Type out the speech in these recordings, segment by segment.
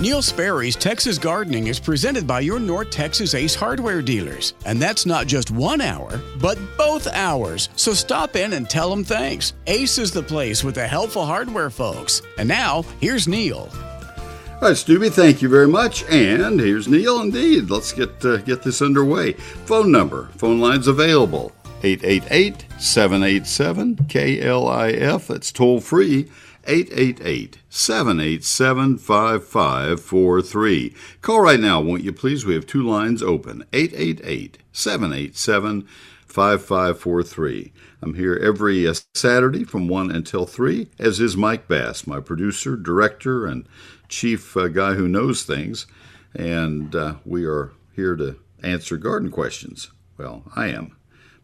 Neil Sperry's Texas Gardening is presented by your North Texas Ace hardware dealers. And that's not just one hour, but both hours. So stop in and tell them thanks. Ace is the place with the helpful hardware folks. And now, here's Neil. All right, Stubby, thank you very much. And here's Neil indeed. Let's get uh, get this underway. Phone number, phone lines available 888 787 KLIF. That's toll free 888 787 5543. Call right now, won't you please? We have two lines open 888 787 5543. I'm here every uh, Saturday from 1 until 3, as is Mike Bass, my producer, director, and chief uh, guy who knows things. And uh, we are here to answer garden questions. Well, I am.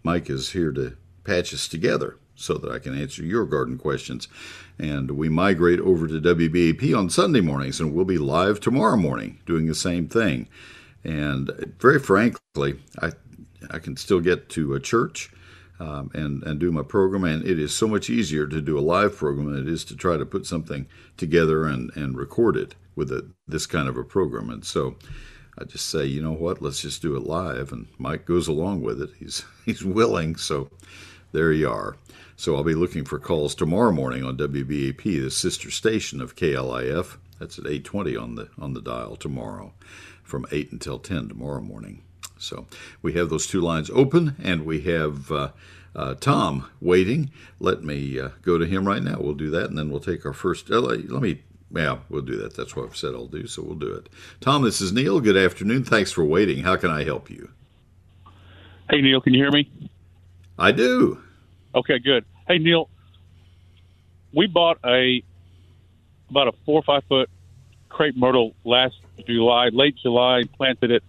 Mike is here to patch us together so that I can answer your garden questions. And we migrate over to WBAP on Sunday mornings, and we'll be live tomorrow morning doing the same thing. And very frankly, I, I can still get to a church um, and, and do my program, and it is so much easier to do a live program than it is to try to put something together and, and record it with a, this kind of a program. And so I just say, you know what, let's just do it live. And Mike goes along with it. He's, he's willing. So there you are. So I'll be looking for calls tomorrow morning on WBAP, the sister station of KLIF. That's at 8:20 on the on the dial tomorrow, from 8 until 10 tomorrow morning. So we have those two lines open, and we have uh, uh, Tom waiting. Let me uh, go to him right now. We'll do that, and then we'll take our first. Uh, let me. Yeah, we'll do that. That's what I've said I'll do, so we'll do it. Tom, this is Neil. Good afternoon. Thanks for waiting. How can I help you? Hey, Neil, can you hear me? I do. Okay, good. Hey, Neil, we bought a about a four or five foot crepe myrtle last July, late July, planted it.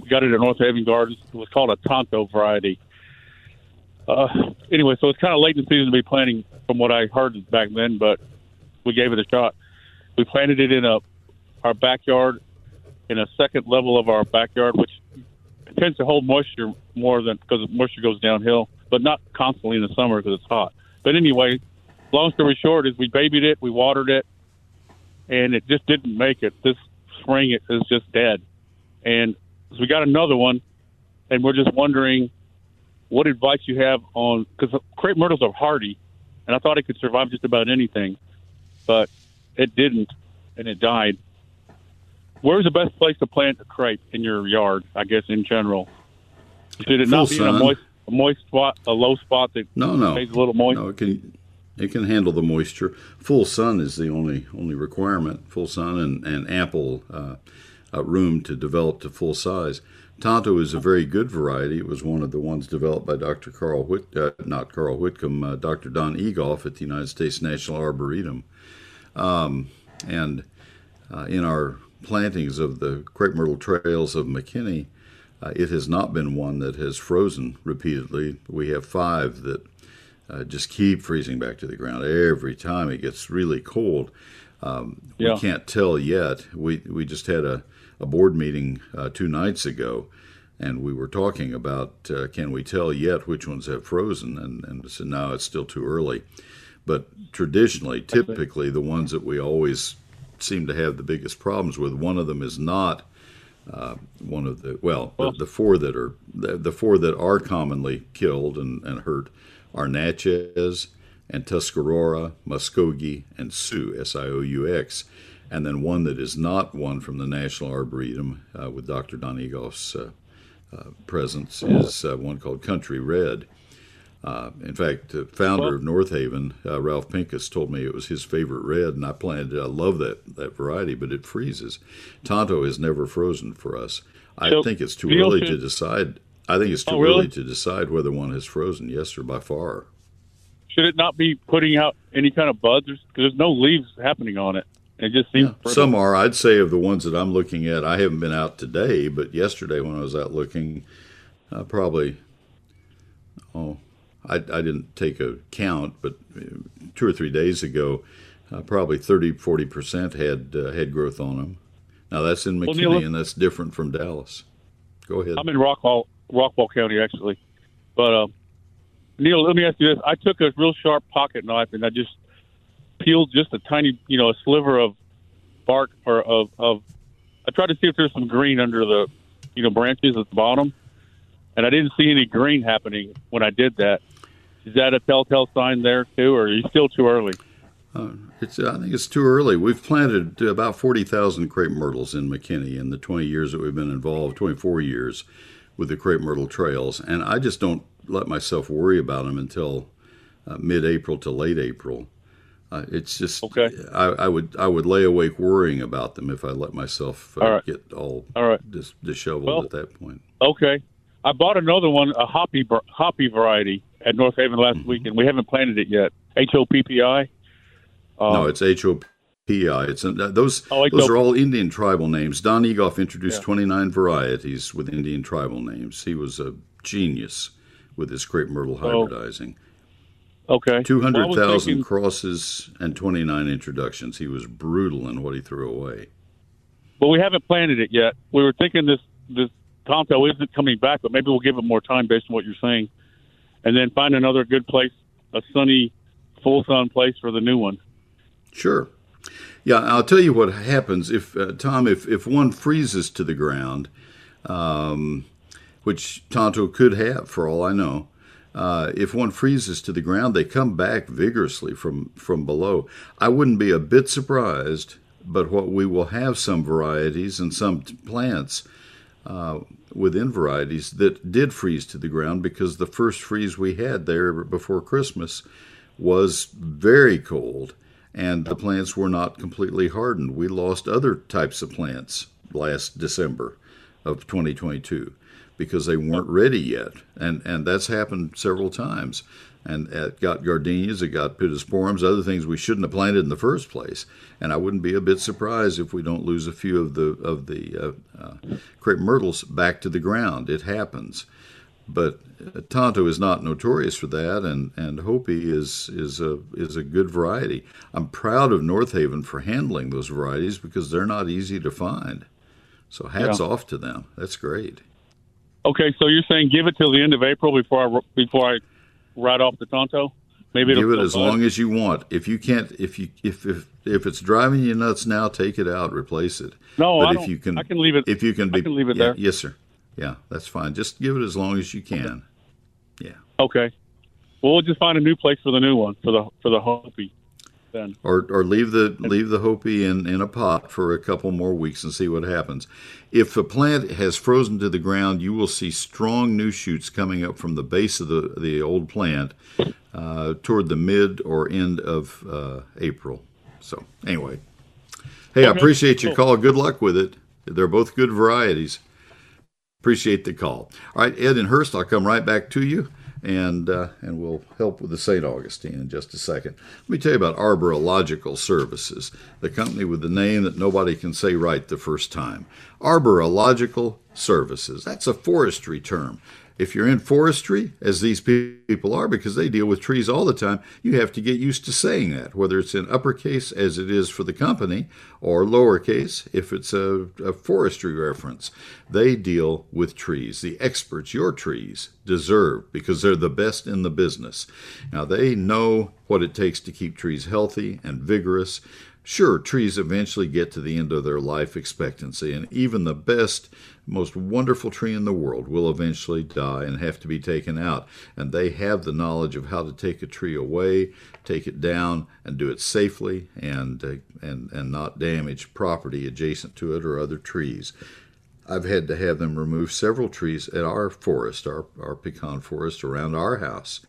We got it at North Haven Gardens. It was called a Tonto variety. Uh, anyway, so it's kind of late in the season to be planting, from what I heard back then, but we gave it a shot. We planted it in a our backyard, in a second level of our backyard, which tends to hold moisture more than because moisture goes downhill but not constantly in the summer because it's hot. But anyway, long story short is we babied it, we watered it, and it just didn't make it. This spring it is just dead, and so we got another one, and we're just wondering what advice you have on because crepe myrtles are hardy, and I thought it could survive just about anything, but it didn't, and it died. Where's the best place to plant a crepe in your yard? I guess in general, should it Full not be in a moist a moist spot, a low spot that No, no, stays a little moist? No, it can it can handle the moisture. Full sun is the only only requirement. Full sun and and ample uh, uh, room to develop to full size. Tonto is a very good variety. It was one of the ones developed by Dr. Carl Whit, uh, not Carl Whitcomb, uh, Dr. Don Egolf at the United States National Arboretum. Um, and uh, in our plantings of the crepe myrtle trails of McKinney, uh, it has not been one that has frozen repeatedly. We have five that uh, just keep freezing back to the ground every time it gets really cold. Um, Yeah. We can't tell yet. We we just had a, a board meeting uh, two nights ago, and we were talking about uh, can we tell yet which ones have frozen, and and so now it's still too early. But traditionally, typically, the ones that we always seem to have the biggest problems with, one of them is not uh, one of the well, the, the four that are the, the four that are commonly killed and, and hurt are Natchez and Tuscarora, Muskogee, and Sioux, S-I-O-U-X, and then one that is not one from the National Arboretum uh, with Dr. Don Egolf's uh, uh, presence is uh, one called Country Red. Uh, in fact, the founder Well- of North Haven, uh, Ralph Pinkus, told me it was his favorite red, and I planted it. I love that, that variety, but it freezes. Tonto has never frozen for us. I So, think it's too early to decide. I think it's too Oh, really? early to decide whether one has frozen. Yes, sir, by far. Should it not be putting out any kind of buds? Because there's no leaves happening on it. It just seems brittle. Some are. I'd say of the ones that I'm looking at, I haven't been out today, but yesterday when I was out looking, uh, probably, oh, I, I didn't take a count, but uh, two or three days ago, uh, probably 30, 40% had uh, head growth on them. Now that's in Well, McKinney, Neil, and that's different from Dallas. Go ahead. I'm in Rockwall, Rockwall County actually, but uh, Neil, let me ask you this: I took a real sharp pocket knife and I just peeled just a tiny, you know, a sliver of bark or of of. I tried to see if there's some green under the, you know, branches at the bottom, and I didn't see any green happening when I did that. Is that a telltale sign there too, or are you still too early? Uh, it's, I think it's too early. We've planted about 40,000 crepe myrtles in McKinney in the 20 years that we've been involved, 24 years with the crepe myrtle trails. And I just don't let myself worry about them until uh, mid April to late April. Uh, it's just okay. I, I, would I would lay awake worrying about them if I let myself uh, all right. get all all right dis- disheveled well, at that point. Okay, I bought another one, a hoppy hoppy variety at North Haven last mm-hmm. week, and we haven't planted it yet. H O P P I. Um, no, it's H O P I. It's uh, those. Oh, those are all Indian tribal names. Don Egolf introduced yeah. 29 varieties with Indian tribal names. He was a genius with his crepe myrtle oh. hybridizing. Okay. 200,000 crosses and 29 introductions. He was brutal in what he threw away. Well, we haven't planted it yet. We were thinking this this Tonto isn't coming back, but maybe we'll give it more time based on what you're saying, and then find another good place, a sunny, full sun place for the new one. Sure. Yeah, I'll tell you what happens if uh, Tom, if if one freezes to the ground, um, which Tonto could have for all I know. Uh, if one freezes to the ground, they come back vigorously from, from below. I wouldn't be a bit surprised, but what we will have some varieties and some plants uh, within varieties that did freeze to the ground because the first freeze we had there before Christmas was very cold and the plants were not completely hardened. We lost other types of plants last December of 2022 because they weren't ready yet, and and that's happened several times. And it got gardenias, it got pittosporums, other things we shouldn't have planted in the first place. And I wouldn't be a bit surprised if we don't lose a few of the of the uh, uh, crepe myrtles back to the ground. It happens, but uh, Tonto is not notorious for that, and, and Hopi is is a is a good variety. I'm proud of North Haven for handling those varieties because they're not easy to find. So hats yeah. off to them. That's great. Okay, so you're saying give it till the end of April before I before I write off the Tonto? Maybe give it as long as you want. If you can't, if you if if if it's driving you nuts now, take it out, replace it. No, but I if you can, I can leave it. If you can, be, I can leave it yeah, there. Yes, sir. Yeah, that's fine. Just give it as long as you can. Yeah. Okay. Well, we'll just find a new place for the new one for the for the Hopi Or or leave the leave the Hopi in, in a pot for a couple more weeks and see what happens. If a plant has frozen to the ground, you will see strong new shoots coming up from the base of the, the old plant uh, toward the mid or end of uh, April. So anyway, hey, okay. I appreciate your call. Good luck with it. They're both good varieties. Appreciate the call. All right, Ed and Hurst, I'll come right back to you and uh, and we'll help with the St. Augustine in just a second. Let me tell you about Arborological Services, the company with the name that nobody can say right the first time. Arborological Services. That's a forestry term. If you're in forestry, as these people are, because they deal with trees all the time, you have to get used to saying that, whether it's in uppercase as it is for the company or lowercase if it's a, a forestry reference. They deal with trees. The experts your trees deserve because they're the best in the business. Now, they know what it takes to keep trees healthy and vigorous. Sure, trees eventually get to the end of their life expectancy, and even the best most wonderful tree in the world will eventually die and have to be taken out. And they have the knowledge of how to take a tree away, take it down, and do it safely and, uh, and, and not damage property adjacent to it or other trees. I've had to have them remove several trees at our forest, our, our pecan forest around our house.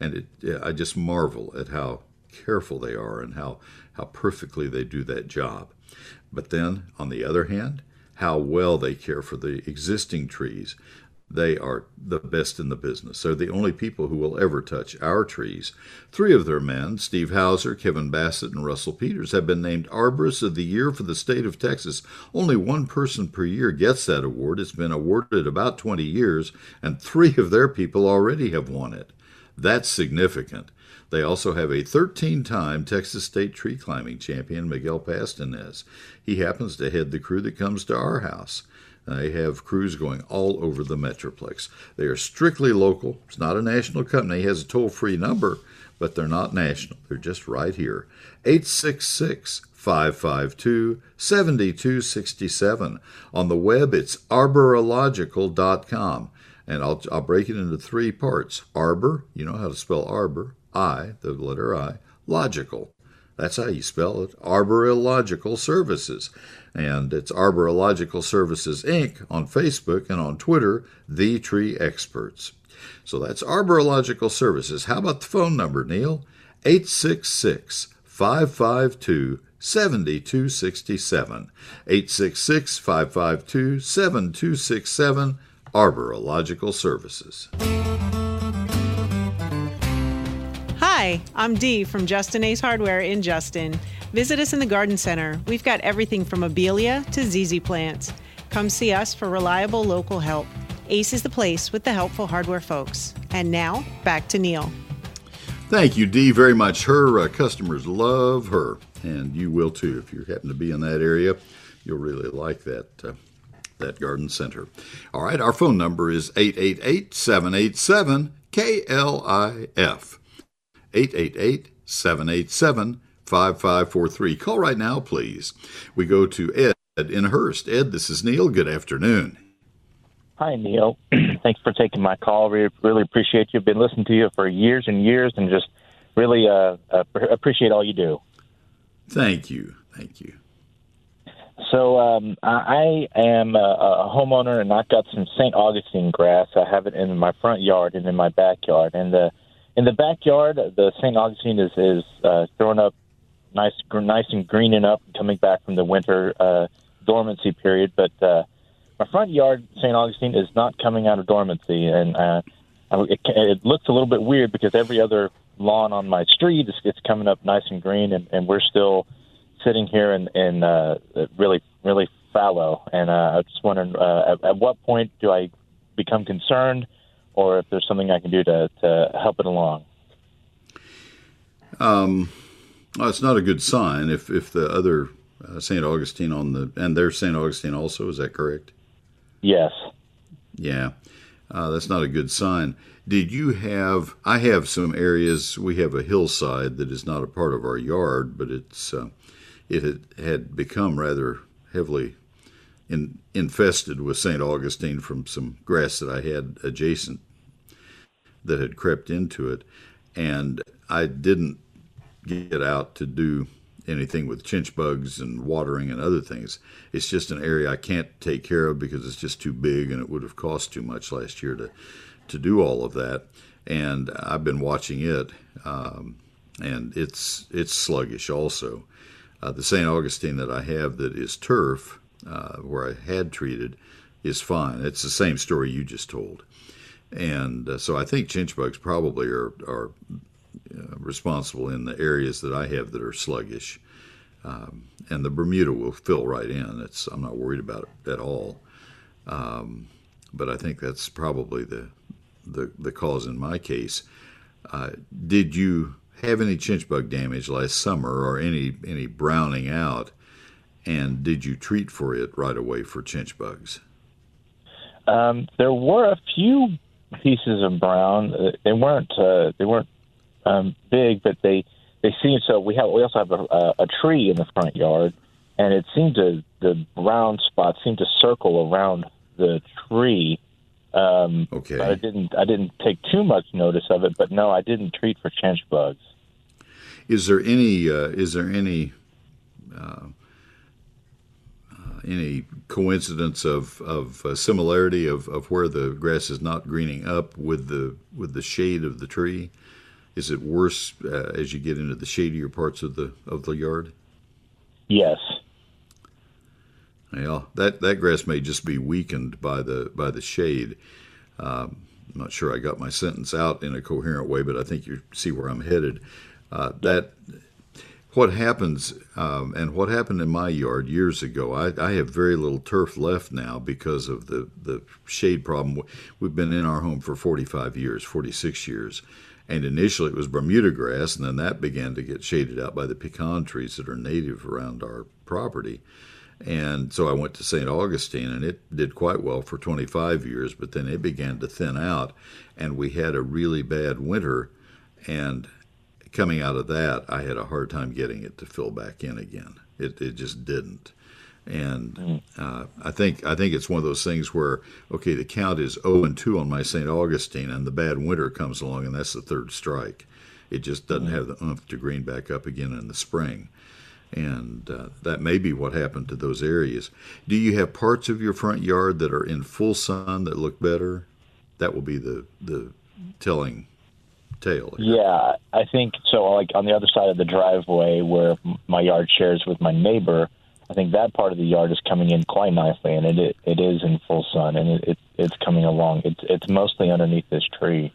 And it, I just marvel at how careful they are and how, how perfectly they do that job. But then, on the other hand, how well they care for the existing trees. They are the best in the business. They're the only people who will ever touch our trees. Three of their men, Steve Hauser, Kevin Bassett, and Russell Peters, have been named Arborists of the Year for the state of Texas. Only one person per year gets that award. It's been awarded about 20 years, and three of their people already have won it. That's significant. They also have a 13 time Texas State tree climbing champion, Miguel Pastanez. He happens to head the crew that comes to our house. Uh, they have crews going all over the Metroplex. They are strictly local. It's not a national company. It has a toll free number, but they're not national. They're just right here. 866 552 7267. On the web, it's arborological.com. And I'll, I'll break it into three parts arbor, you know how to spell arbor, I, the letter I, logical. That's how you spell it. Arborological Services. And it's Arborological Services Inc. on Facebook and on Twitter, The Tree Experts. So that's Arborological Services. How about the phone number, Neil? 866 552 7267. 866 552 7267. Arborological Services. Hi, I'm Dee from Justin Ace Hardware in Justin. Visit us in the Garden Center. We've got everything from Abelia to ZZ plants. Come see us for reliable local help. Ace is the place with the helpful hardware folks. And now, back to Neil. Thank you, Dee, very much. Her uh, customers love her, and you will too. If you happen to be in that area, you'll really like that. Uh, that garden center. All right, our phone number is 888 787 KLIF. 888 787 5543. Call right now, please. We go to Ed in Hurst. Ed, this is Neil. Good afternoon. Hi, Neil. Thanks for taking my call. We really appreciate you. Been listening to you for years and years and just really uh, uh, appreciate all you do. Thank you. Thank you. So um, I am a, a homeowner, and I've got some St. Augustine grass. I have it in my front yard and in my backyard. And the in the backyard, the St. Augustine is is uh, throwing up nice, nice and greening up, coming back from the winter uh, dormancy period. But uh, my front yard, St. Augustine, is not coming out of dormancy, and uh, it, it looks a little bit weird because every other lawn on my street is it's coming up nice and green, and, and we're still sitting here in, in uh, really, really fallow. And uh, I just wondering, uh, at, at what point do I become concerned, or if there's something I can do to, to help it along? Um, well, it's not a good sign if if the other uh, St. Augustine on the and there's St. Augustine also. Is that correct? Yes. Yeah, uh, that's not a good sign. Did you have? I have some areas. We have a hillside that is not a part of our yard, but it's uh, it had, had become rather heavily in, infested with St. Augustine from some grass that I had adjacent that had crept into it. And I didn't get out to do anything with chinch bugs and watering and other things. It's just an area I can't take care of because it's just too big and it would have cost too much last year to, to do all of that. And I've been watching it, um, and it's it's sluggish also. Uh, the St. Augustine that I have that is turf, uh, where I had treated, is fine. It's the same story you just told. And uh, so I think chinch bugs probably are, are uh, responsible in the areas that I have that are sluggish. Um, and the Bermuda will fill right in. It's, I'm not worried about it at all. Um, but I think that's probably the, the, the cause in my case. Uh, did you have any chinch bug damage last summer or any any browning out? And did you treat for it right away for chinch bugs? Um, there were a few pieces of brown. Uh, they weren't uh, they weren't um, big, but they they seemed so. We have we also have a, a tree in the front yard, and it seemed to the brown spots seemed to circle around the tree. Um, okay. I didn't I didn't take too much notice of it, but no, I didn't treat for chinch bugs. Is there any uh, is there any uh, uh, any coincidence of of uh, similarity of, of where the grass is not greening up with the with the shade of the tree? Is it worse uh, as you get into the shadier parts of the of the yard? Yes. Yeah, that that grass may just be weakened by the by the shade. Um, I'm not sure I got my sentence out in a coherent way, but I think you see where I'm headed. Uh, that what happens um, and what happened in my yard years ago. I, I, have very little turf left now because of the the shade problem. We've been in our home for 45 years, 46 years. And initially it was Bermuda grass, and then that began to get shaded out by the pecan trees that are native around our property. And so I went to St. Augustine, and it did quite well for 25 years, but then it began to thin out, and we had a really bad winter. And coming out of that, I had a hard time getting it to fill back in again. It it just didn't. And mm. uh, I think I think it's one of those things where okay, the count is 0 and 2 on my St. Augustine, and the bad winter comes along, and that's the third strike. It just doesn't mm. have the oomph to green back up again in the spring, and uh, that may be what happened to those areas. Do you have parts of your front yard that are in full sun that look better? That will be the the telling tale. Here. Yeah, I think so. Like on the other side of the driveway where my yard shares with my neighbor I think that part of the yard is coming in quite nicely, and it it is in full sun, and it, it it's coming along. It's it's mostly underneath this tree.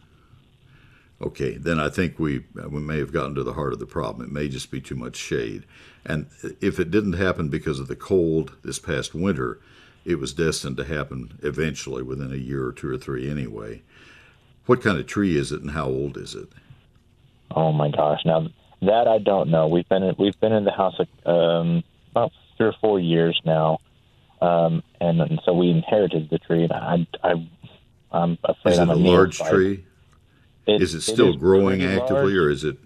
Okay, then I think we uh, we may have gotten to the heart of the problem. It may just be too much shade, and if it didn't happen because of the cold this past winter, it was destined to happen eventually within a year or two or three anyway. What kind of tree is it, and how old is it? Oh my gosh! Now that I don't know. We've been in, we've been in the house um, about three or four years now, um, and, and so we inherited the tree. And I, I, I'm afraid is it I'm a, large tree? It, is it still it growing actively, large. or is it?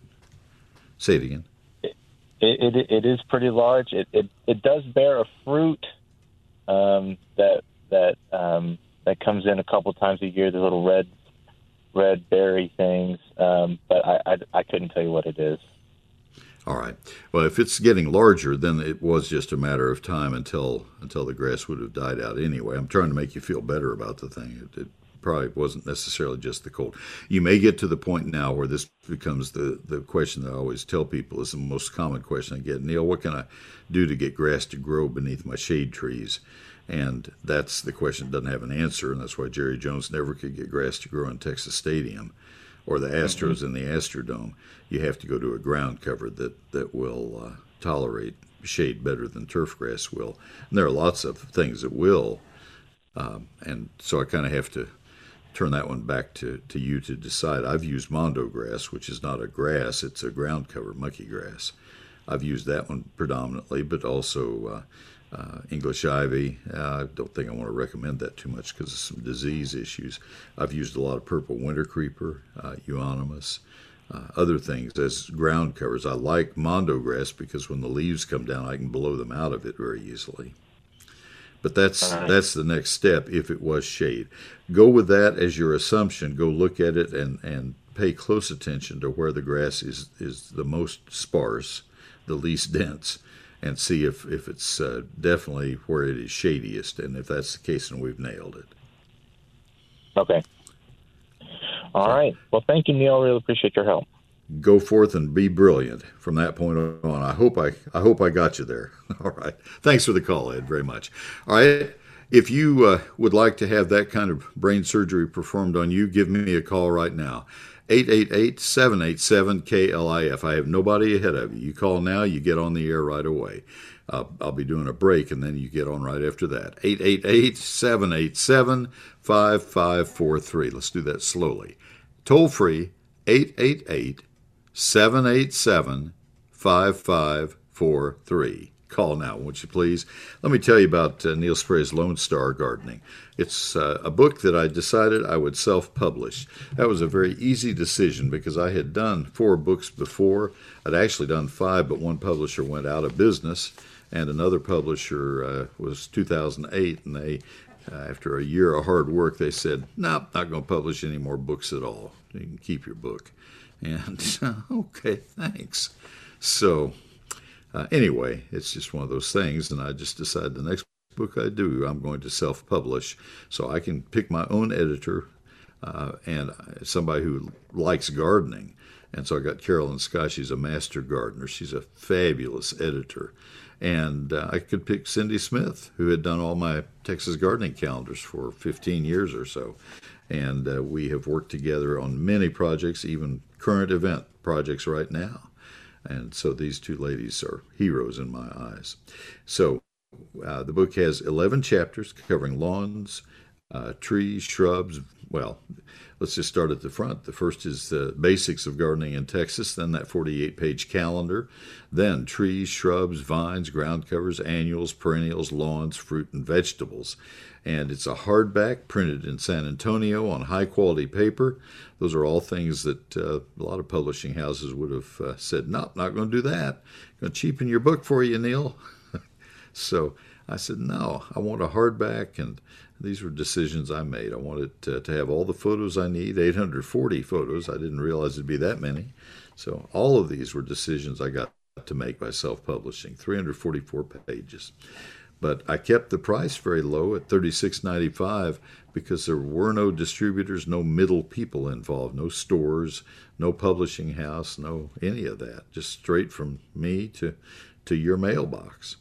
Say it again. It, it, it is pretty large. It, it it does bear a fruit um, that that um, that comes in a couple times a year. The little red red berry things, um, but I, I I couldn't tell you what it is. All right. Well, if it's getting larger, then it was just a matter of time until until the grass would have died out anyway. I'm trying to make you feel better about the thing. It, it probably wasn't necessarily just the cold. You may get to the point now where this becomes the the question that I always tell people is the most common question I get. Neil, what can I do to get grass to grow beneath my shade trees? And that's the question that doesn't have an answer, and that's why Jerry Jones never could get grass to grow in Texas Stadium or the Astros mm-hmm. in the Astrodome, you have to go to a ground cover that that will uh, tolerate shade better than turf grass will. And there are lots of things that will, um, and so I kind of have to turn that one back to, to you to decide. I've used mondo grass, which is not a grass; it's a ground cover mucky grass. I've used that one predominantly, but also uh, uh, English ivy. Uh, I don't think I want to recommend that too much because of some disease issues. I've used a lot of purple winter creeper, uh, euonymus, uh, other things as ground covers. I like mondo grass because when the leaves come down, I can blow them out of it very easily. But that's right. that's the next step if it was shade. Go with that as your assumption. Go look at it and, and pay close attention to where the grass is, is the most sparse, the least dense and see if, if it's uh, definitely where it is shadiest. And if that's the case, then we've nailed it. Okay. All so, right. Well, thank you, Neil. I Really appreciate your help. Go forth and be brilliant from that point on. I hope I I hope I got you there. All right. Thanks for the call, Ed. Very much. All right. If you uh, would like to have that kind of brain surgery performed on you, give me a call right now. 888 787 KLIF. I have nobody ahead of you. You call now, you get on the air right away. Uh, I'll be doing a break and then you get on right after that. 888 787 5543. Let's do that slowly. Toll free 888 787 5543. Call now, won't you please? Let me tell you about uh, Neil Sperry's Lone Star Gardening. It's uh, a book that I decided I would self publish. That was a very easy decision because I had done four books before. I'd actually done five, but one publisher went out of business, and another publisher uh, was 2008, and they uh, after a year of hard work, they said, nope, not going to publish any more books at all. You can keep your book." And okay, thanks. So uh, anyway, it's just one of those things, and I just decided the next book I do, I'm going to self publish so I can pick my own editor uh, and somebody who likes gardening. And so I got Carolyn Scott. She's a master gardener. She's a fabulous editor. And uh, I could pick Cindy Smith, who had done all my Texas gardening calendars for 15 years or so. And uh, we have worked together on many projects, even current event projects right now. And so these two ladies are heroes in my eyes. So uh, the book has 11 chapters covering lawns, uh, trees, shrubs. Well, let's just start at the front. The first is the basics of gardening in Texas, then that 48 page calendar, then trees, shrubs, vines, ground covers, annuals, perennials, lawns, fruit, and vegetables. And it's a hardback printed in San Antonio on high quality paper. Those are all things that uh, a lot of publishing houses would have uh, said, no, not going to do that. Going to cheapen your book for you, Neil. so I said, no, I want a hardback and these were decisions I made. I wanted to, to, have all the photos I need, 840 photos. I didn't realize it'd be that many. So all of these were decisions I got to make by self-publishing, 344 pages. But I kept the price very low at 36.95 because there were no distributors, no middle people involved, no stores, no publishing house, no any of that. Just straight from me to to your mailbox.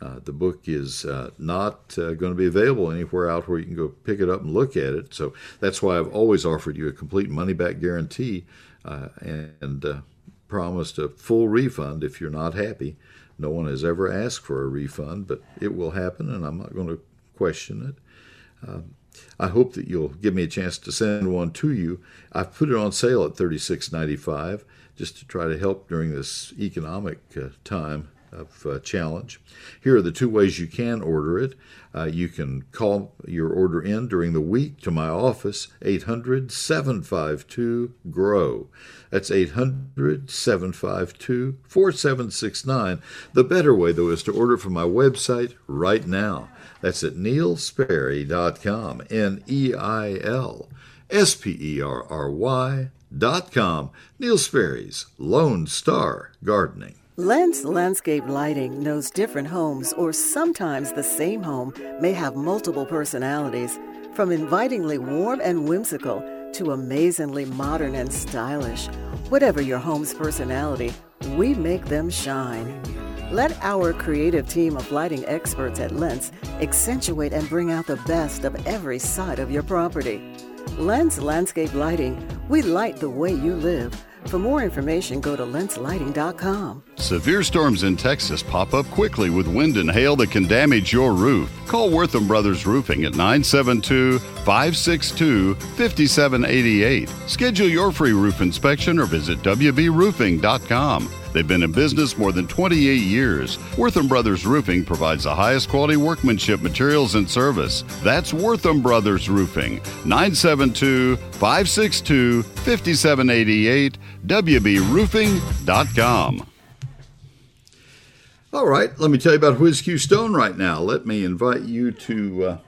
Uh, the book is uh, not uh, going to be available anywhere out where you can go pick it up and look at it. So that's why I've always offered you a complete money back guarantee uh, and uh, promised a full refund if you're not happy. No one has ever asked for a refund, but it will happen, and I'm not going to question it. Um, I hope that you'll give me a chance to send one to you. I've put it on sale at $36.95 just to try to help during this economic time of uh, challenge. Here are the two ways you can order it. Uh, you can call your order in during the week to my office, 800 752 GROW. That's 800 752 4769. The better way, though, is to order from my website right now. That's at neilsperry.com, N E I L S P E R R Y dot com. Neil Sperry's Lone Star Gardening. Lens Landscape Lighting knows different homes, or sometimes the same home, may have multiple personalities, from invitingly warm and whimsical to amazingly modern and stylish. Whatever your home's personality, we make them shine. Let our creative team of lighting experts at Lens accentuate and bring out the best of every side of your property. Lens Landscape Lighting, we light the way you live. For more information, go to lenslighting.com. Severe storms in Texas pop up quickly with wind and hail that can damage your roof. Call Wortham Brothers Roofing at 972 562 5788. Schedule your free roof inspection or visit WBRoofing.com. They've been in business more than 28 years. Wortham Brothers Roofing provides the highest quality workmanship, materials, and service. That's Wortham Brothers Roofing, 972 562 5788, WBRoofing.com. All right, let me tell you about Whiz Q Stone right now. Let me invite you to. Uh,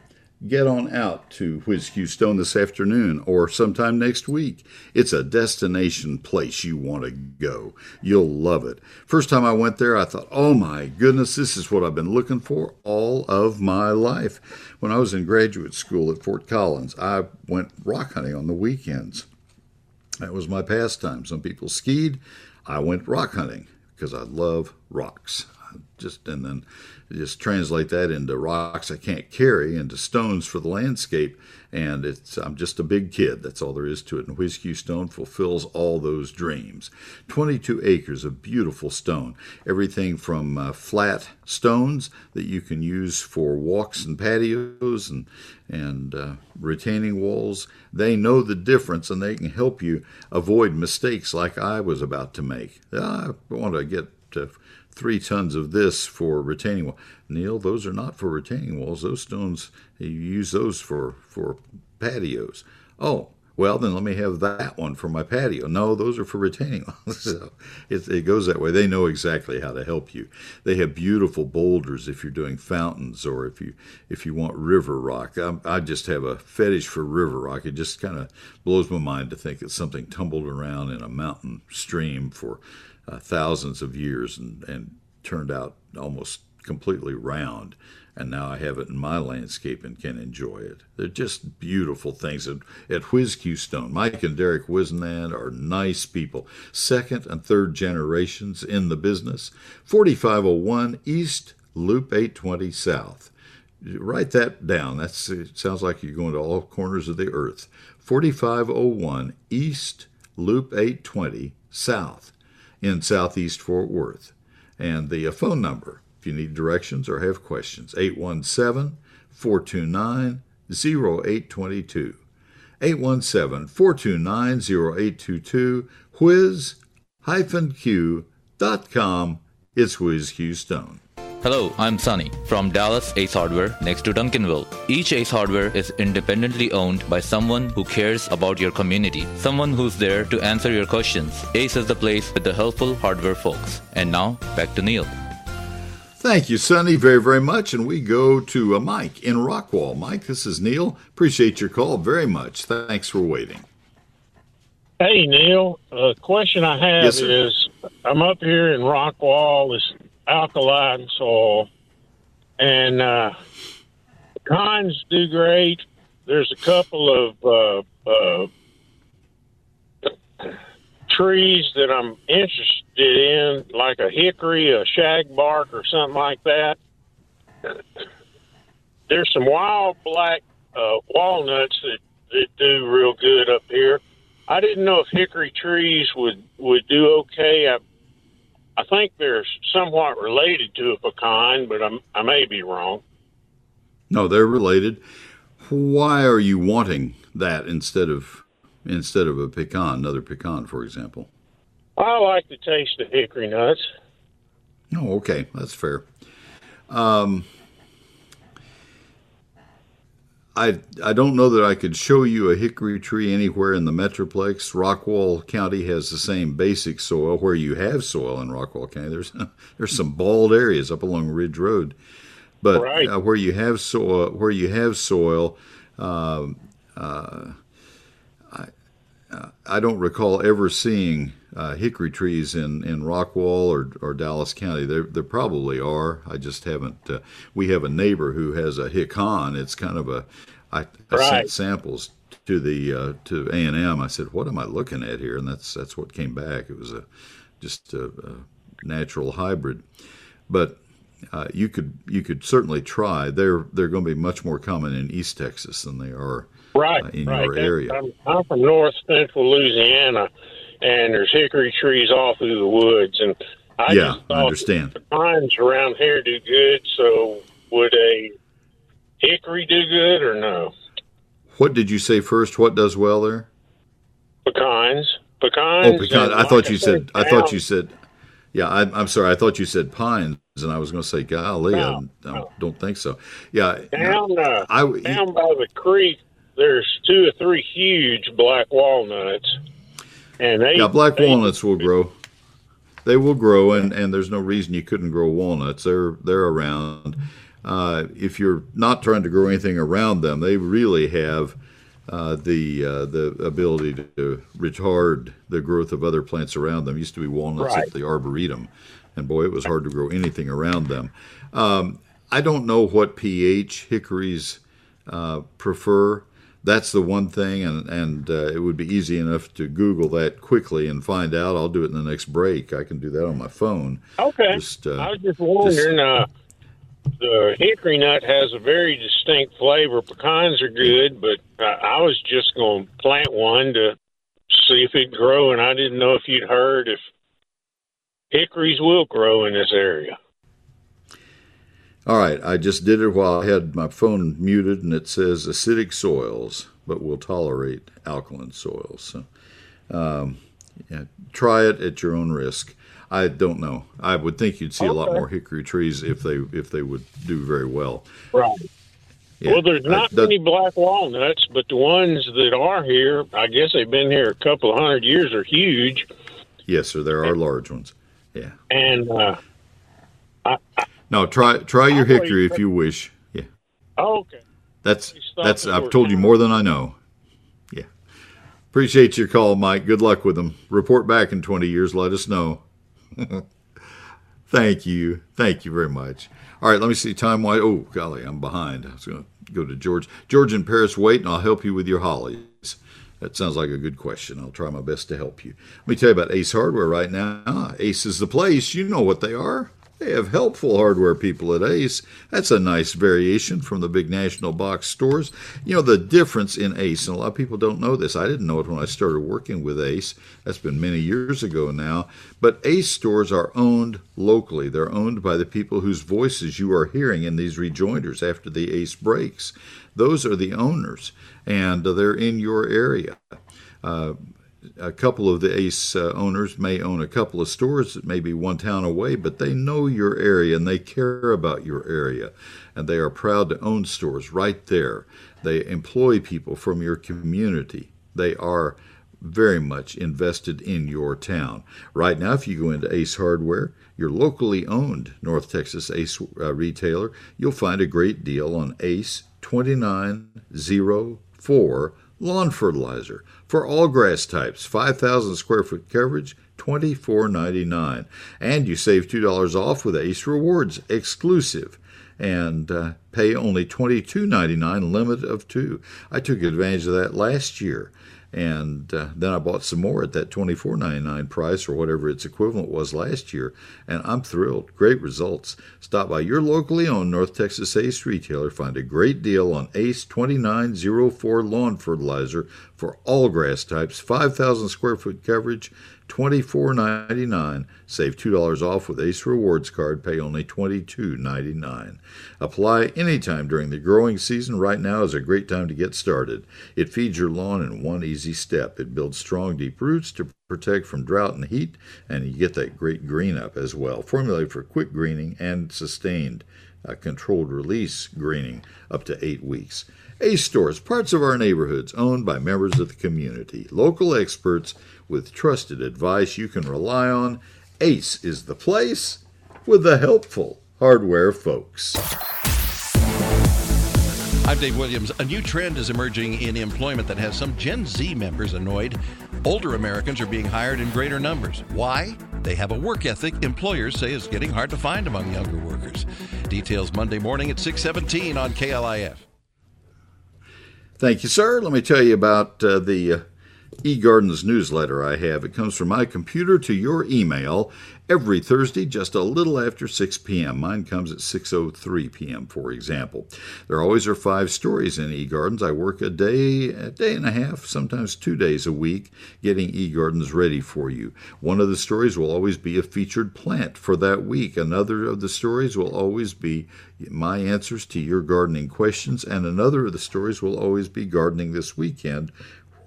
get on out to Q Stone this afternoon or sometime next week. It's a destination place you want to go. You'll love it. First time I went there, I thought, oh my goodness, this is what I've been looking for all of my life. When I was in graduate school at Fort Collins, I went rock hunting on the weekends. That was my pastime. Some people skied. I went rock hunting because I love rocks. Just and then just translate that into rocks I can't carry, into stones for the landscape. And it's I'm just a big kid. That's all there is to it. And Q Stone fulfills all those dreams. 22 acres of beautiful stone. Everything from uh, flat stones that you can use for walks and patios and and uh, retaining walls. They know the difference and they can help you avoid mistakes like I was about to make. I want to get to three tons of this for retaining wall. Neil, those are not for retaining walls. Those stones, you use those for, for patios. Oh, well, then let me have that one for my patio. No, those are for retaining walls. so it, it goes that way. They know exactly how to help you. They have beautiful boulders if you're doing fountains or if you if you want river rock. I, I just have a fetish for river rock. It just kind of blows my mind to think that something tumbled around in a mountain stream for uh, thousands of years and, and turned out almost completely round. And now I have it in my landscape and can enjoy it. They're just beautiful things. At, at Whiz Q Stone, Mike and Derek Wisnand are nice people, second and third generations in the business. 4501 East, Loop 820 South. Write that down. That's it sounds like you're going to all corners of the earth. 4501 East, Loop 820 South in Southeast Fort Worth. And the uh, phone number, if you need directions or have questions, 817 429 0822. 817 429 0822. Whiz-Q.com. It's Whiz Q Stone. Hello, I'm Sunny from Dallas Ace Hardware next to Duncanville. Each Ace Hardware is independently owned by someone who cares about your community, someone who's there to answer your questions. Ace is the place with the helpful hardware folks. And now, back to Neil. Thank you, Sonny, very, very much. And we go to uh, Mike in Rockwall. Mike, this is Neil. Appreciate your call very much. Thanks for waiting. Hey, Neil. A question I have Yes, is I'm up here in Rockwall. It's alkaline soil, and uh, do great. There's a couple of uh, uh, trees that I'm interested in, like a hickory, a shagbark, or something like that. There's some wild black uh, walnuts that, that do real good up here. I didn't know if hickory trees would would do okay. I I think they're somewhat related to a pecan, but I'm, I may be wrong. No, they're related. Why are you wanting that instead of instead of a pecan, another pecan, for example? I like the taste of hickory nuts. Oh, okay, that's fair. Um, I I don't know that I could show you a hickory tree anywhere in the metroplex. Rockwall County has the same basic soil where you have soil in Rockwall County. There's there's some bald areas up along Ridge Road, but Right. uh, where you have soil, where you have soil, um, uh, I uh, I don't recall ever seeing uh, hickory trees in, in Rockwall or, or Dallas County. There there probably are. I just haven't. Uh, we have a neighbor who has a hican. It's kind of a. I, I Right. sent samples to the uh, to A and M. I said, "What am I looking at here?" And that's that's what came back. It was a just a, a natural hybrid, but. Uh, you could you could certainly try. They're they're going to be much more common in East Texas than they are Right, uh, in right. your area. I'm, I'm from North Central Louisiana, and there's hickory trees all through the woods, and I yeah, I understand. the pines around here do good. So would a hickory do good or no? What did you say first? What does well there? Pecans, pecans. Oh, pecan. and I thought you said. I thought you said. Yeah, I, I'm sorry. I thought you said pines, and I was going to say, golly, I, No, I no. don't think so. Yeah, Down, uh, I, down by the creek, there's two or three huge black walnuts, and they yeah, black they- walnuts will grow. They will grow, and, and there's no reason you couldn't grow walnuts. They're they're around. Uh, if you're not trying to grow anything around them, they really have uh, the uh, the ability to retard the growth of other plants around them. Used to be walnuts Right. at the arboretum, and boy, it was hard to grow anything around them. Um, I don't know what pH hickories uh, prefer. That's the one thing, and and uh, it would be easy enough to Google that quickly and find out. I'll do it in the next break. I can do that on my phone. Okay. Just, uh, I was just wondering. uh, the hickory nut has a very distinct flavor. Pecans are good, but uh, I was just going to plant one to see if it'd grow, and I didn't know if you'd heard if hickories will grow in this area. All right, I just did it while I had my phone muted, and it says acidic soils, but will tolerate alkaline soils. So, um, yeah, try it at your own risk. I don't know. I would think you'd see a lot more hickory trees if they if they would do very well. Right. Yeah, well, there's I- not that- many black walnuts, but the ones that are here, I guess they've been here a couple of hundred years, are huge. Yes, sir. There are large ones. Yeah. And uh, No, try try your hickory if you wish. Yeah. okay, That's that's. I've told you more than I know. Yeah. Appreciate your call, Mike. Good luck with them. Report back in 20 years. Let us know. Thank you. Thank you very much. All right, let me see time wise. Oh, golly, I'm behind. I was going to go to George. George and Paris, wait, and I'll help you with your hollies. That sounds like a good question. I'll try my best to help you. Let me tell you about Ace Hardware right now. Ace is the place. You know what they are. They have helpful hardware people at Ace. That's a nice variation from the big national box stores. You know, the difference in Ace, and a lot of people don't know this. I didn't know it when I started working with Ace. That's been many years ago now. But Ace stores are owned locally. They're owned by the people whose voices you are hearing in these rejoinders after the Ace breaks. Those are the owners, and they're in your area. Uh, a couple of the ACE uh, owners may own a couple of stores that may be one town away, but they know your area and they care about your area. And they are proud to own stores right there. They employ people from your community. They are very much invested in your town. Right now, if you go into Ace Hardware, your locally owned North Texas Ace uh, retailer, you'll find a great deal on Ace 2904 lawn fertilizer for all grass types, 5,000 square foot coverage, $24.99. And you save $2 off with Ace Rewards exclusive and uh, pay only $22.99 limit of two. I took advantage of that last year and uh, then I bought some more at that twenty four ninety nine price or whatever its equivalent was last year, and I'm thrilled. Great results. Stop by your locally owned North Texas Ace retailer. Find a great deal on Ace twenty nine zero four lawn fertilizer for all grass types, five thousand square foot coverage, $24.99. Save $2 off with Ace Rewards card. Pay only $22.99. Apply anytime during the growing season. Right now is a great time to get started. It feeds your lawn in one easy step. It builds strong, deep roots to protect from drought and heat, and you get that great green up as well. Formulated for quick greening and sustained uh, controlled release greening up to eight weeks. Ace stores, parts of our neighborhoods owned by members of the community, local experts with trusted advice you can rely on. Ace is the place with the helpful hardware folks. I'm Dave Williams. A new trend is emerging in employment that has some Gen Z members annoyed. Older Americans are being hired in greater numbers. Why? They have a work ethic employers say is getting hard to find among younger workers. Details Monday morning at 617 on KLIF. Thank you, sir. Let me tell you about uh, the uh, eGardens newsletter I have. It comes from my computer to your email every Thursday just a little after 6 p.m. Mine comes at 6:03 p.m. for example. There always are 5 stories in eGardens. I work a day, a day and a half, sometimes 2 days a week getting eGardens ready for you. One of the stories will always be a featured plant for that week. Another of the stories will always be my answers to your gardening questions and another of the stories will always be gardening this weekend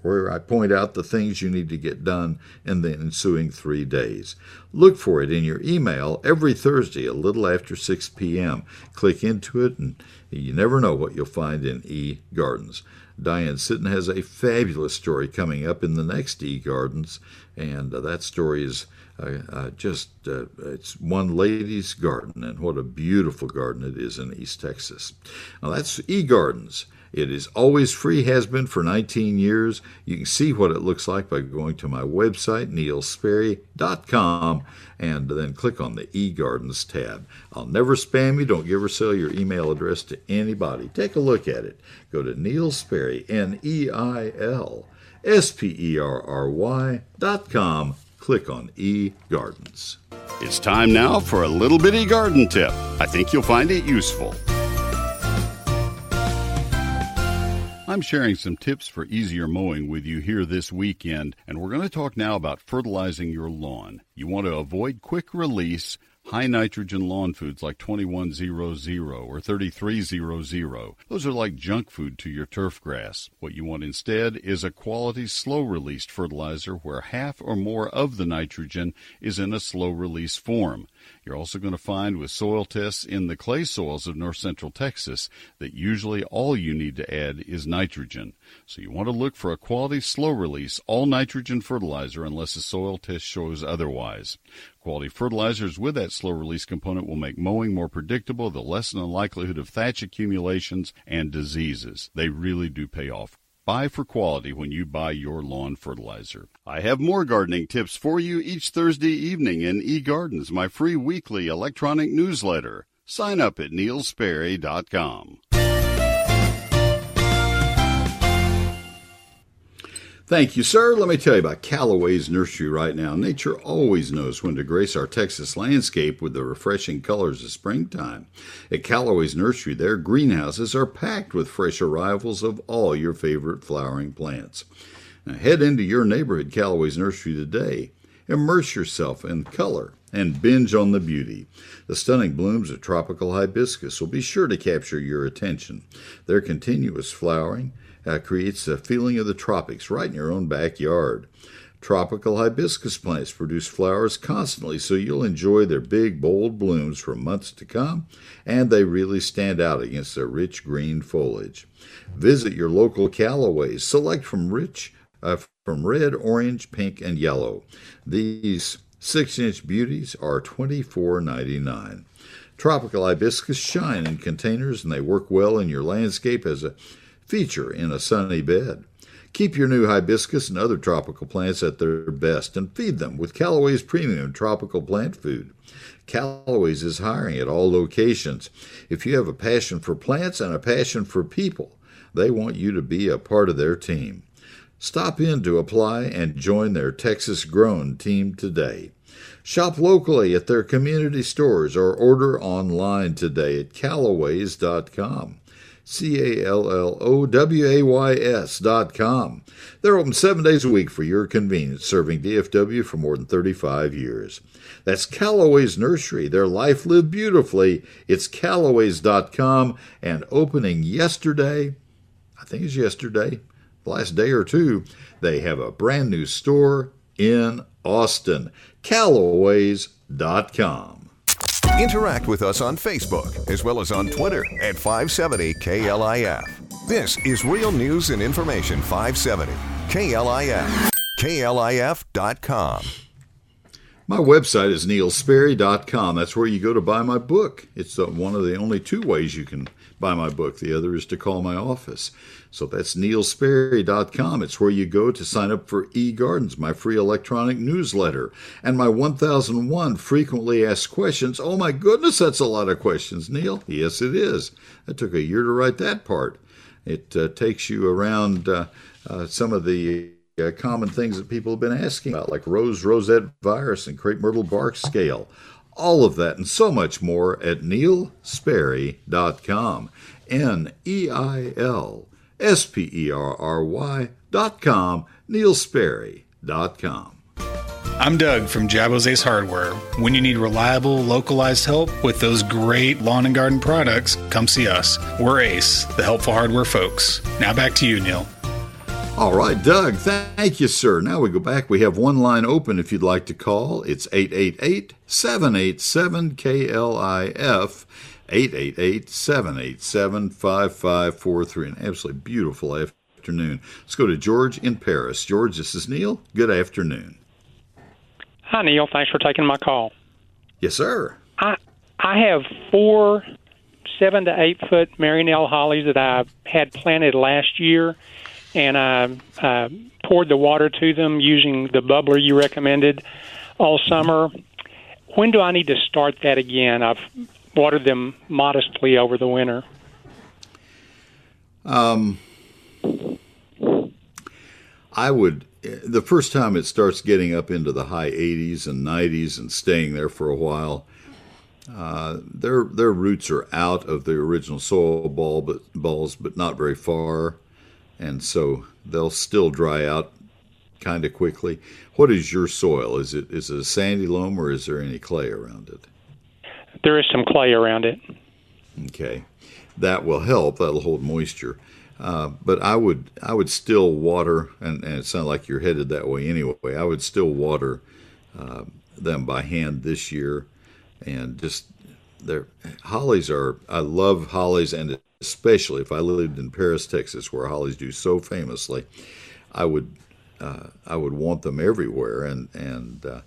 where I point out the things you need to get done in the ensuing three days. Look for it in your email every Thursday, a little after 6 p.m. Click into it, and you never know what you'll find in E Gardens. Diane Sitton has a fabulous story coming up in the next E Gardens, and uh, that story is. Uh, uh, just uh, it's one lady's garden, and what a beautiful garden it is in East Texas. Now that's E Gardens. It is always free, has been for 19 years. You can see what it looks like by going to my website, neilsperry.com, and then click on the eGardens tab. I'll never spam you. Don't give or sell your email address to anybody. Take a look at it. Go to Neil N E I L S P E R R Y dot com. Click on eGardens. It's time now for a little bitty garden tip. I think you'll find it useful. I'm sharing some tips for easier mowing with you here this weekend, and we're going to talk now about fertilizing your lawn. You want to avoid quick release high nitrogen lawn foods like 2100 or 3300. Those are like junk food to your turf grass. What you want instead is a quality slow released fertilizer where half or more of the nitrogen is in a slow release form. You're also going to find with soil tests in the clay soils of north central Texas that usually all you need to add is nitrogen. So you want to look for a quality slow release all nitrogen fertilizer unless a soil test shows otherwise. Quality fertilizers with that slow release component will make mowing more predictable, they'll lessen the likelihood of thatch accumulations and diseases. They really do pay off. Buy for quality when you buy your lawn fertilizer. I have more gardening tips for you each Thursday evening in eGardens, my free weekly electronic newsletter. Sign up at neilsperry.com. Thank you, sir. Let me tell you about Callaway's Nursery right now. Nature always knows when to grace our Texas landscape with the refreshing colors of springtime. At Callaway's Nursery, their greenhouses are packed with fresh arrivals of all your favorite flowering plants. Now, head into your neighborhood Callaway's Nursery today. Immerse yourself in color and binge on the beauty. The stunning blooms of tropical hibiscus will be sure to capture your attention. Their continuous flowering uh, creates a feeling of the tropics right in your own backyard. Tropical hibiscus plants produce flowers constantly, so you'll enjoy their big, bold blooms for months to come, and they really stand out against their rich green foliage. Visit your local Callaways. Select from rich, uh, from red, orange, pink, and yellow. These six-inch beauties are $24.99. Tropical hibiscus shine in containers, and they work well in your landscape as a feature in a sunny bed. Keep your new hibiscus and other tropical plants at their best and feed them with Callaway's premium tropical plant food. Callaway's is hiring at all locations. If you have a passion for plants and a passion for people, they want you to be a part of their team. Stop in to apply and join their Texas Grown team today. Shop locally at their community stores or order online today at callaways.com. C A L L O W A Y S dot com. They're open seven days a week for your convenience, serving DFW for more than 35 years. That's Callaway's Nursery. Their life lived beautifully. It's Callaways.com and opening yesterday, I think it's yesterday, the last day or two, they have a brand new store in Austin. Callaways.com. Interact with us on Facebook as well as on Twitter at 570 KLIF. This is Real News and Information 570 KLIF. KLIF.com. My website is neilsperry.com. That's where you go to buy my book. It's uh, one of the only two ways you can buy my book. The other is to call my office. So that's neilsperry.com. It's where you go to sign up for eGardens, my free electronic newsletter, and my 1001 frequently asked questions. Oh my goodness, that's a lot of questions, Neil. Yes, it is. It took a year to write that part. It uh, takes you around uh, uh, some of the uh, common things that people have been asking about, like rose rosette virus and crepe myrtle bark scale. All of that and so much more at neilsperry.com. N E I L S P E R R Y dot com, neilsperry dot com. I'm Doug from Jabo's Ace Hardware. When you need reliable, localized help with those great lawn and garden products, come see us. We're Ace, the helpful hardware folks. Now back to you, Neil. All right, Doug, thank you, sir. Now we go back. We have one line open if you'd like to call. It's 888 787 KLIF. 888 787 5543. An absolutely beautiful afternoon. Let's go to George in Paris. George, this is Neil. Good afternoon. Hi, Neil. Thanks for taking my call. Yes, sir. I I have four seven to eight foot Mary Nell hollies that I had planted last year, and I uh, poured the water to them using the bubbler you recommended all summer. When do I need to start that again? I've watered them modestly over the winter. Um, I would the first time it starts getting up into the high 80s and 90s and staying there for a while. Uh, their their roots are out of the original soil ball, but balls, but not very far, and so they'll still dry out kind of quickly. What is your soil? Is it is it a sandy loam or is there any clay around it? There is some clay around it. Okay, that will help. That'll hold moisture. Uh, but I would I would still water, and, and it sounds like you're headed that way anyway. I would still water uh, them by hand this year, and just their hollies are. I love hollies, and especially if I lived in Paris, Texas, where hollies do so famously, I would uh, I would want them everywhere, and and uh,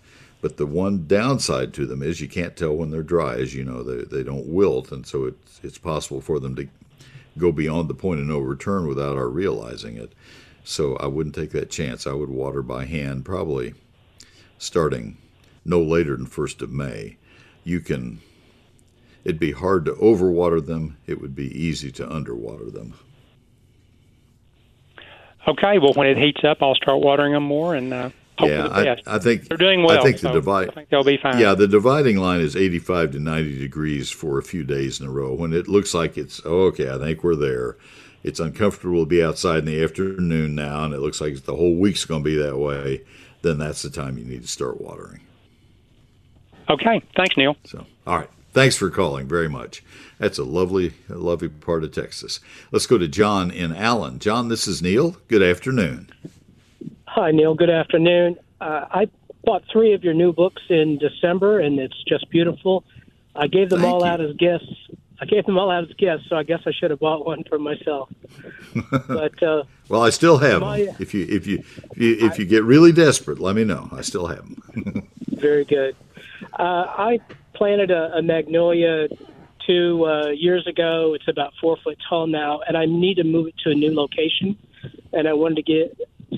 but the one downside to them is you can't tell when they're dry. As you know, they, they don't wilt, and so it's, it's possible for them to go beyond the point of no return without our realizing it. So I wouldn't take that chance. I would water by hand, probably starting no later than 1st of May. You can, it'd be hard to overwater them, it would be easy to underwater them. Okay, well, when it heats up, I'll start watering them more and uh, hope yeah, for the I, best. I think They're doing well, I think so the divide. I think they'll be fine. Yeah, the dividing line is 85 to 90 degrees for a few days in a row. When it looks like it's oh, okay, I think we're there. It's uncomfortable to be outside in the afternoon now, and it looks like the whole week's going to be that way. Then that's the time you need to start watering. Okay, thanks, Neil. So, all right. Thanks for calling very much. That's a lovely, lovely part of Texas. Let's go to John in Allen. John, this is Neil. Good afternoon. Hi, Neil. Good afternoon. Uh, I bought three of your new books in December, and it's just beautiful. I gave them Thank all you. out as gifts. I gave them all out as gifts, so I guess I should have bought one for myself. but uh, Well, I still have My- them. If you if you if you, if you get really desperate, let me know. I still have them. very good. Uh, I planted a, a magnolia two uh, years ago. It's about four foot tall now, and I need to move it to a new location. And I wanted to get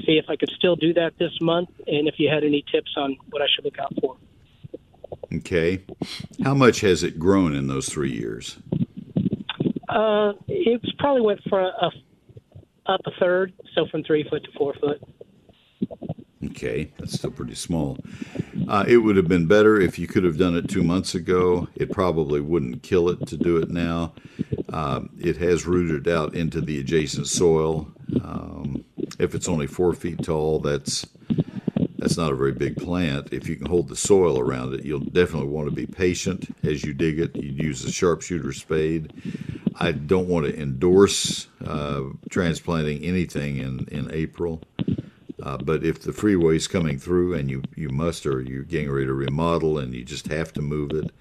see if I could still do that this month, and if you had any tips on what I should look out for. okay. How much has it grown in those three years? Uh, it's probably went for a, up a third, so from three foot to four foot. Okay, that's still pretty small. Uh, it would have been better if you could have done it two months ago. It probably wouldn't kill it to do it now. Um, it has rooted out into the adjacent soil. Um, if it's only four feet tall, that's that's not a very big plant. If you can hold the soil around it, you'll definitely want to be patient as you dig it. You'd use a sharpshooter spade. I don't want to endorse uh, transplanting anything in, in April. Uh, but if the freeway is coming through and you, you must or you're getting ready to remodel and you just have to move it,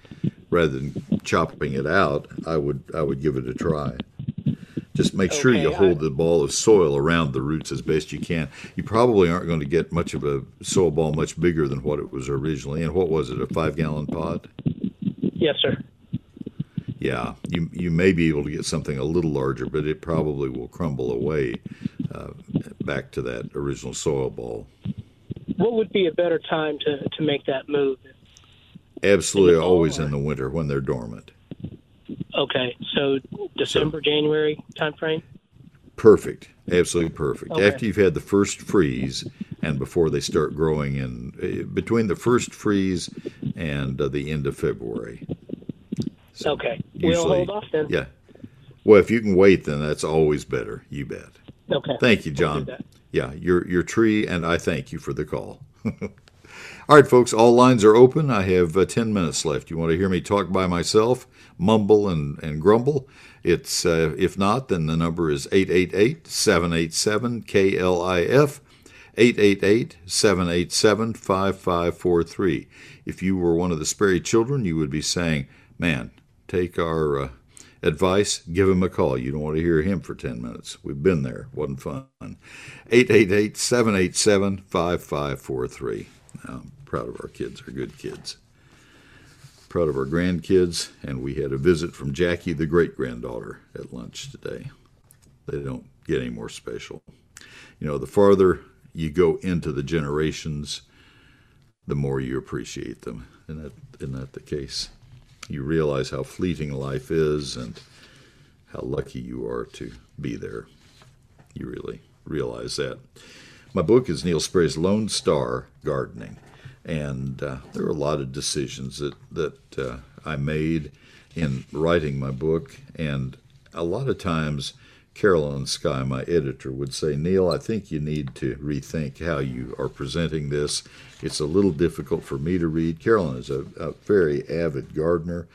rather than chopping it out, I would I would give it a try. Just make sure you hold the ball of soil around the roots as best you can. You probably aren't going to get much of a soil ball much bigger than what it was originally. And what was it, a five gallon pot? Yes, sir. Yeah, you you may be able to get something a little larger, but it probably will crumble away uh, back to that original soil ball. What would be a better time to, to make that move? Absolutely, always in the winter when they're dormant. Okay, so December, January timeframe. Perfect, absolutely perfect. Okay. After you've had the first freeze, and before they start growing in uh, between the first freeze and uh, the end of February. okay, we'll hold off then. Yeah. Well, if you can wait, then that's always better. You bet. Okay. Thank you, We'll John. Yeah, your your tree, and I thank you for the call. all right, folks, all lines are open. I have uh, ten minutes left. You want to hear me talk by myself, mumble and and grumble? It's uh, if not, then the number is 888-787 KLIF. 888-787-5543. If you were one of the Sperry children, you would be saying, "Man, take our uh, advice, give him a call. You don't want to hear him for 10 minutes. We've been there. Wasn't fun. 888-787-5543. I'm proud of our kids. They're good kids. Proud of our grandkids. And we had a visit from Jackie, the great-granddaughter, at lunch today. They don't get any more special. You know, the farther you go into the generations, the more you appreciate them. Isn't that, isn't that the case? You realize how fleeting life is and how lucky you are to be there. You really realize that. My book is Neil Sperry's Lone Star Gardening, and uh, there are a lot of decisions that that uh, I made in writing my book, and a lot of times. Carolyn Sky, my editor, would say, Neil, I think you need to rethink how you are presenting this. It's a little difficult for me to read. Carolyn is a, a very avid gardener,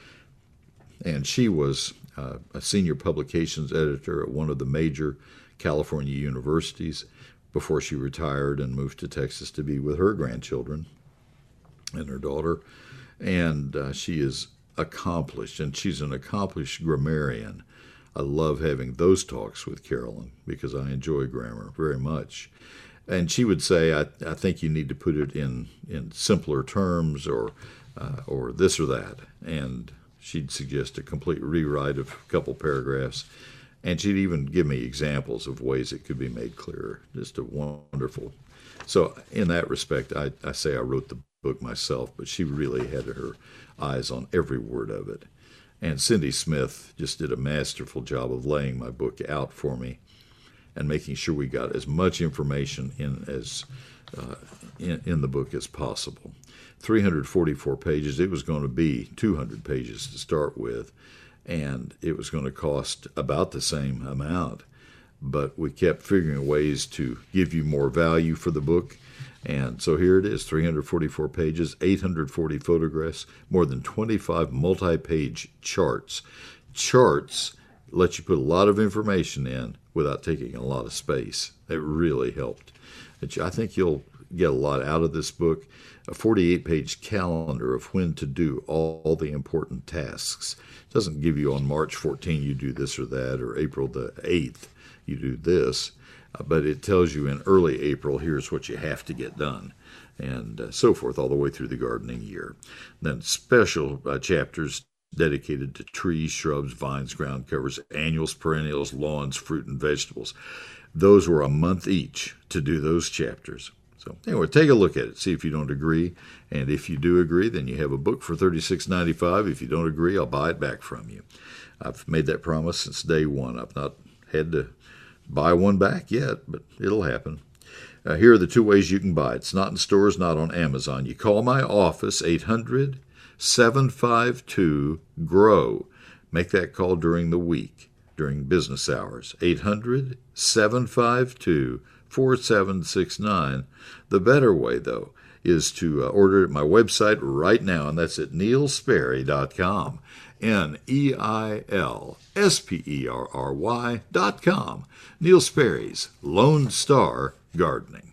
and she was uh, a senior publications editor at one of the major California universities before she retired and moved to Texas to be with her grandchildren and her daughter. And uh, she is accomplished, and she's an accomplished grammarian. I love having those talks with Carolyn because I enjoy grammar very much. And she would say, I, I think you need to put it in, in simpler terms or, uh, or this or that. And she'd suggest a complete rewrite of a couple paragraphs. And she'd even give me examples of ways it could be made clearer. Just a wonderful. So, in that respect, I, I say I wrote the book myself, but she really had her eyes on every word of it. And Cindy Smith just did a masterful job of laying my book out for me. and making sure we got as much information in as uh, in, in the book as possible. 344 pages. It was going to be 200 pages to start with, and it was going to cost about the same amount. But we kept figuring ways to give you more value for the book. And so here it is 344 pages, 840 photographs, more than 25 multi page charts. Charts let you put a lot of information in without taking a lot of space. It really helped. I think you'll get a lot out of this book. A 48 page calendar of when to do all, the important tasks. It doesn't give you on March 14 you do this or that, or April the 8th you do this, but it tells you in early April here's what you have to get done. And uh, so forth, all the way through the gardening year. Then special uh, chapters dedicated to trees, shrubs, vines, ground covers, annuals, perennials, lawns, fruit, and vegetables. Those were a month each to do those chapters. So anyway, take a look at it, see if you don't agree, and if you do agree, then you have a book for thirty six ninety five. If you don't agree, I'll buy it back from you. I've made that promise since day one. I've not had to buy one back yet, but it'll happen. Uh, here are the two ways you can buy it. It's not in stores, not on Amazon. You call my office, 800 752 GROW. Make that call during the week, during business hours. 800 752 4769. The better way, though, is to uh, order at my website right now, and that's at neilsperry.com. N E I L S P E R R Y dot com. Neil Sperry's Lone Star Gardening.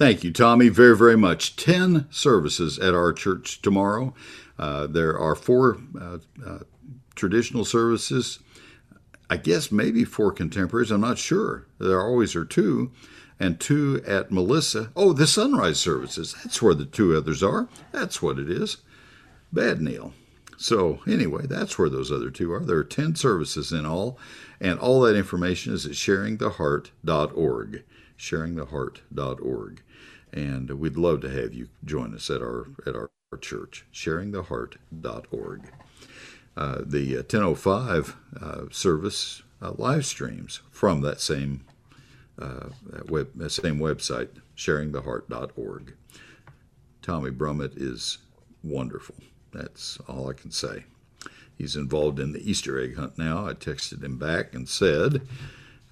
Thank you, Tommy, very, very much. 10 services at our church tomorrow. Uh, there are four uh, uh, traditional services. I guess maybe four contemporaries. I'm not sure. There always are two. And two at Melissa. Oh, the sunrise services. That's where the two others are. That's what it is. Bad Neil. So, anyway, that's where those other two are. There are 10 services in all, and all that information is at sharingtheheart.org. Sharingtheheart.org and we'd love to have you join us at our at our, church, sharingtheheart.org. Uh, the 1005 uh, uh, service uh, live streams from that same uh, that web that same website, sharingtheheart.org. Tommy Brummett is wonderful. That's all I can say. He's involved in the Easter egg hunt now. I texted him back and said,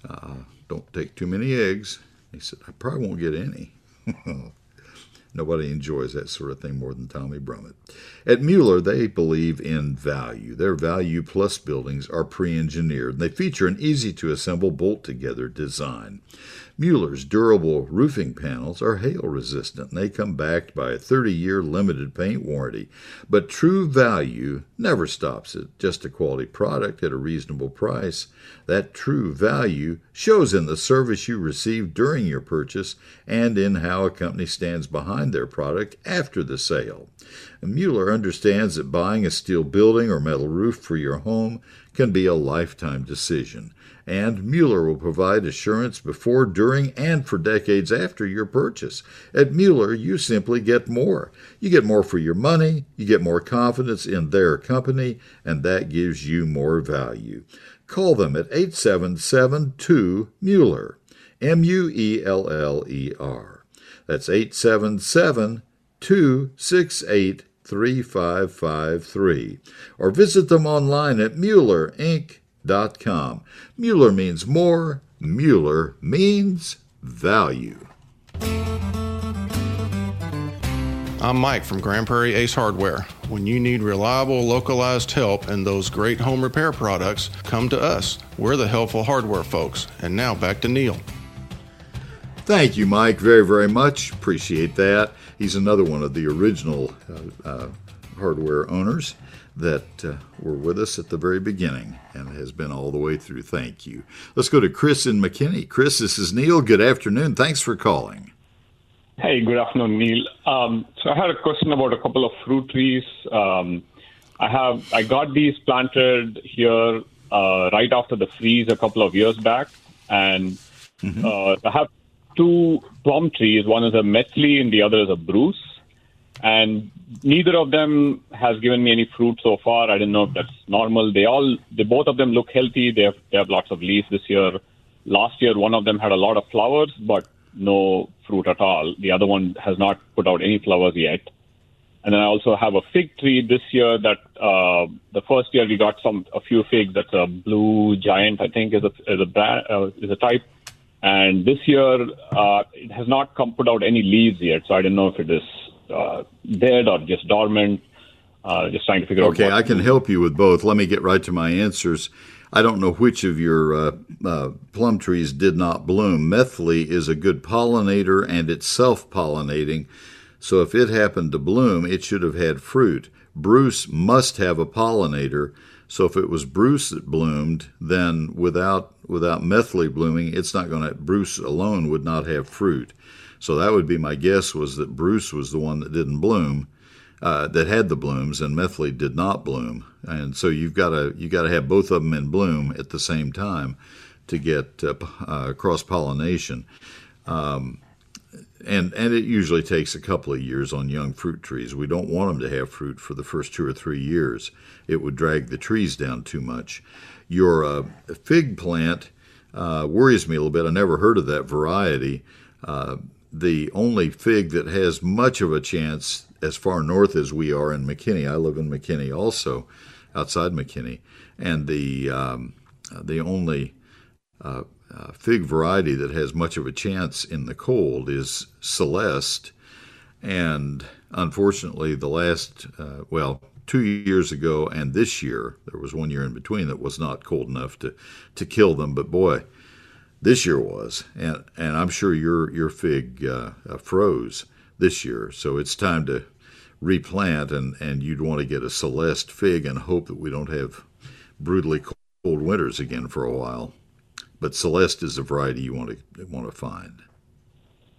uh, "Don't take too many eggs." He said, "I probably won't get any." Mm-hmm. Nobody enjoys that sort of thing more than Tommy Brummett. At Mueller, they believe in value. Their Value Plus buildings are pre engineered and they feature an easy to assemble bolt together design. Mueller's durable roofing panels are hail resistant and they come backed by a 30 year limited paint warranty. But true value never stops at just a quality product at a reasonable price. That true value shows in the service you receive during your purchase and in how a company stands behind their product after the sale. Mueller understands that buying a steel building or metal roof for your home can be a lifetime decision and Mueller will provide assurance before, during, and for decades after your purchase. At Mueller, you simply get more. You get more for your money, you get more confidence in their company, and that gives you more value. Call them at 8772 Mueller, M U E L L E R. That's 877 268 3553. Or visit them online at Mueller Inc Mueller.com. Mueller means more, Mueller means value. I'm Mike from Grand Prairie Ace Hardware. When you need reliable, localized help and those great home repair products, come to us. We're the helpful hardware folks. And now back to Neil. Thank you, Mike, very, very much. Appreciate that. He's another one of the original uh, uh, hardware owners that uh, were with us at the very beginning and has been all the way through. Thank you. Let's go to Chris in McKinney. Chris, this is Neil. Good afternoon. Thanks for calling. Hey, good afternoon, Neil. Um, so I had a question about a couple of fruit trees. Um, I have I got these planted here uh, right after the freeze a couple of years back, and mm-hmm. uh, I have two plum trees. One is a Methley, and the other is a Bruce. And neither of them has given me any fruit so far. I don't know if that's normal. They all, they both of them look healthy. They have they have lots of leaves this year. Last year, one of them had a lot of flowers, but no fruit at all. The other one has not put out any flowers yet. And then I also have a fig tree this year that uh, the first year we got some a few figs. That's a blue giant, I think, is a is a brand, uh, is a type. And this year uh, it has not come put out any leaves yet, so I don't know if it is uh, dead or just dormant. Uh, just trying to figure okay, out. Okay, I can help you with both. Let me get right to my answers. I don't know which of your uh, uh, plum trees did not bloom. Methley is a good pollinator and it's self pollinating. So if it happened to bloom, it should have had fruit. Bruce must have a pollinator. So if it was Bruce that bloomed, then without without Methley blooming, it's not going to. Bruce alone would not have fruit. So that would be my guess was that Bruce was the one that didn't bloom uh, that had the blooms, and Methley did not bloom. And so you've got to you got to have both of them in bloom at the same time to get uh, uh, cross pollination. Um, and and it usually takes a couple of years on young fruit trees. We don't want them to have fruit for the first two or three years. It would drag the trees down too much. Your uh, fig plant uh, worries me a little bit. I never heard of that variety. Uh, the only fig that has much of a chance as far north as we are in McKinney. I live in McKinney also, outside McKinney, and the um, the only uh, fig variety that has much of a chance in the cold is Celeste, and unfortunately, the last uh, well two years ago and this year there was one year in between that was not cold enough to to kill them, but boy. This year was, and and I'm sure your your fig uh, uh, froze this year. So it's time to replant, and, and you'd want to get a Celeste fig and hope that we don't have brutally cold winters again for a while. But Celeste is a variety you want to want to find.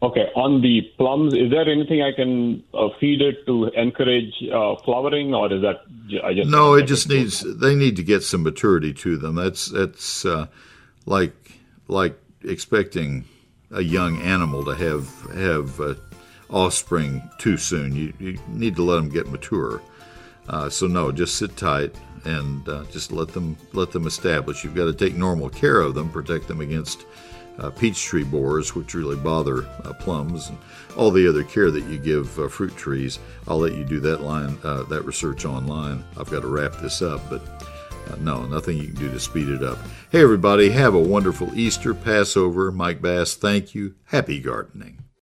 Okay, on the plums, is there anything I can uh, feed it to encourage uh, flowering, or is that I just no? It just needs they need to get some maturity to them. That's that's uh, like like expecting a young animal to have have uh, offspring too soon. You, you need to let them get mature. Uh, so no, just sit tight and uh, just let them let them establish. You've got to take normal care of them, protect them against uh, peach tree borers, which really bother uh, plums, and all the other care that you give uh, fruit trees. I'll let you do that line uh, that research online. I've got to wrap this up, but. no, nothing you can do to speed it up. Hey, everybody, have a wonderful Easter, Passover. Mike Bass, thank you. Happy gardening.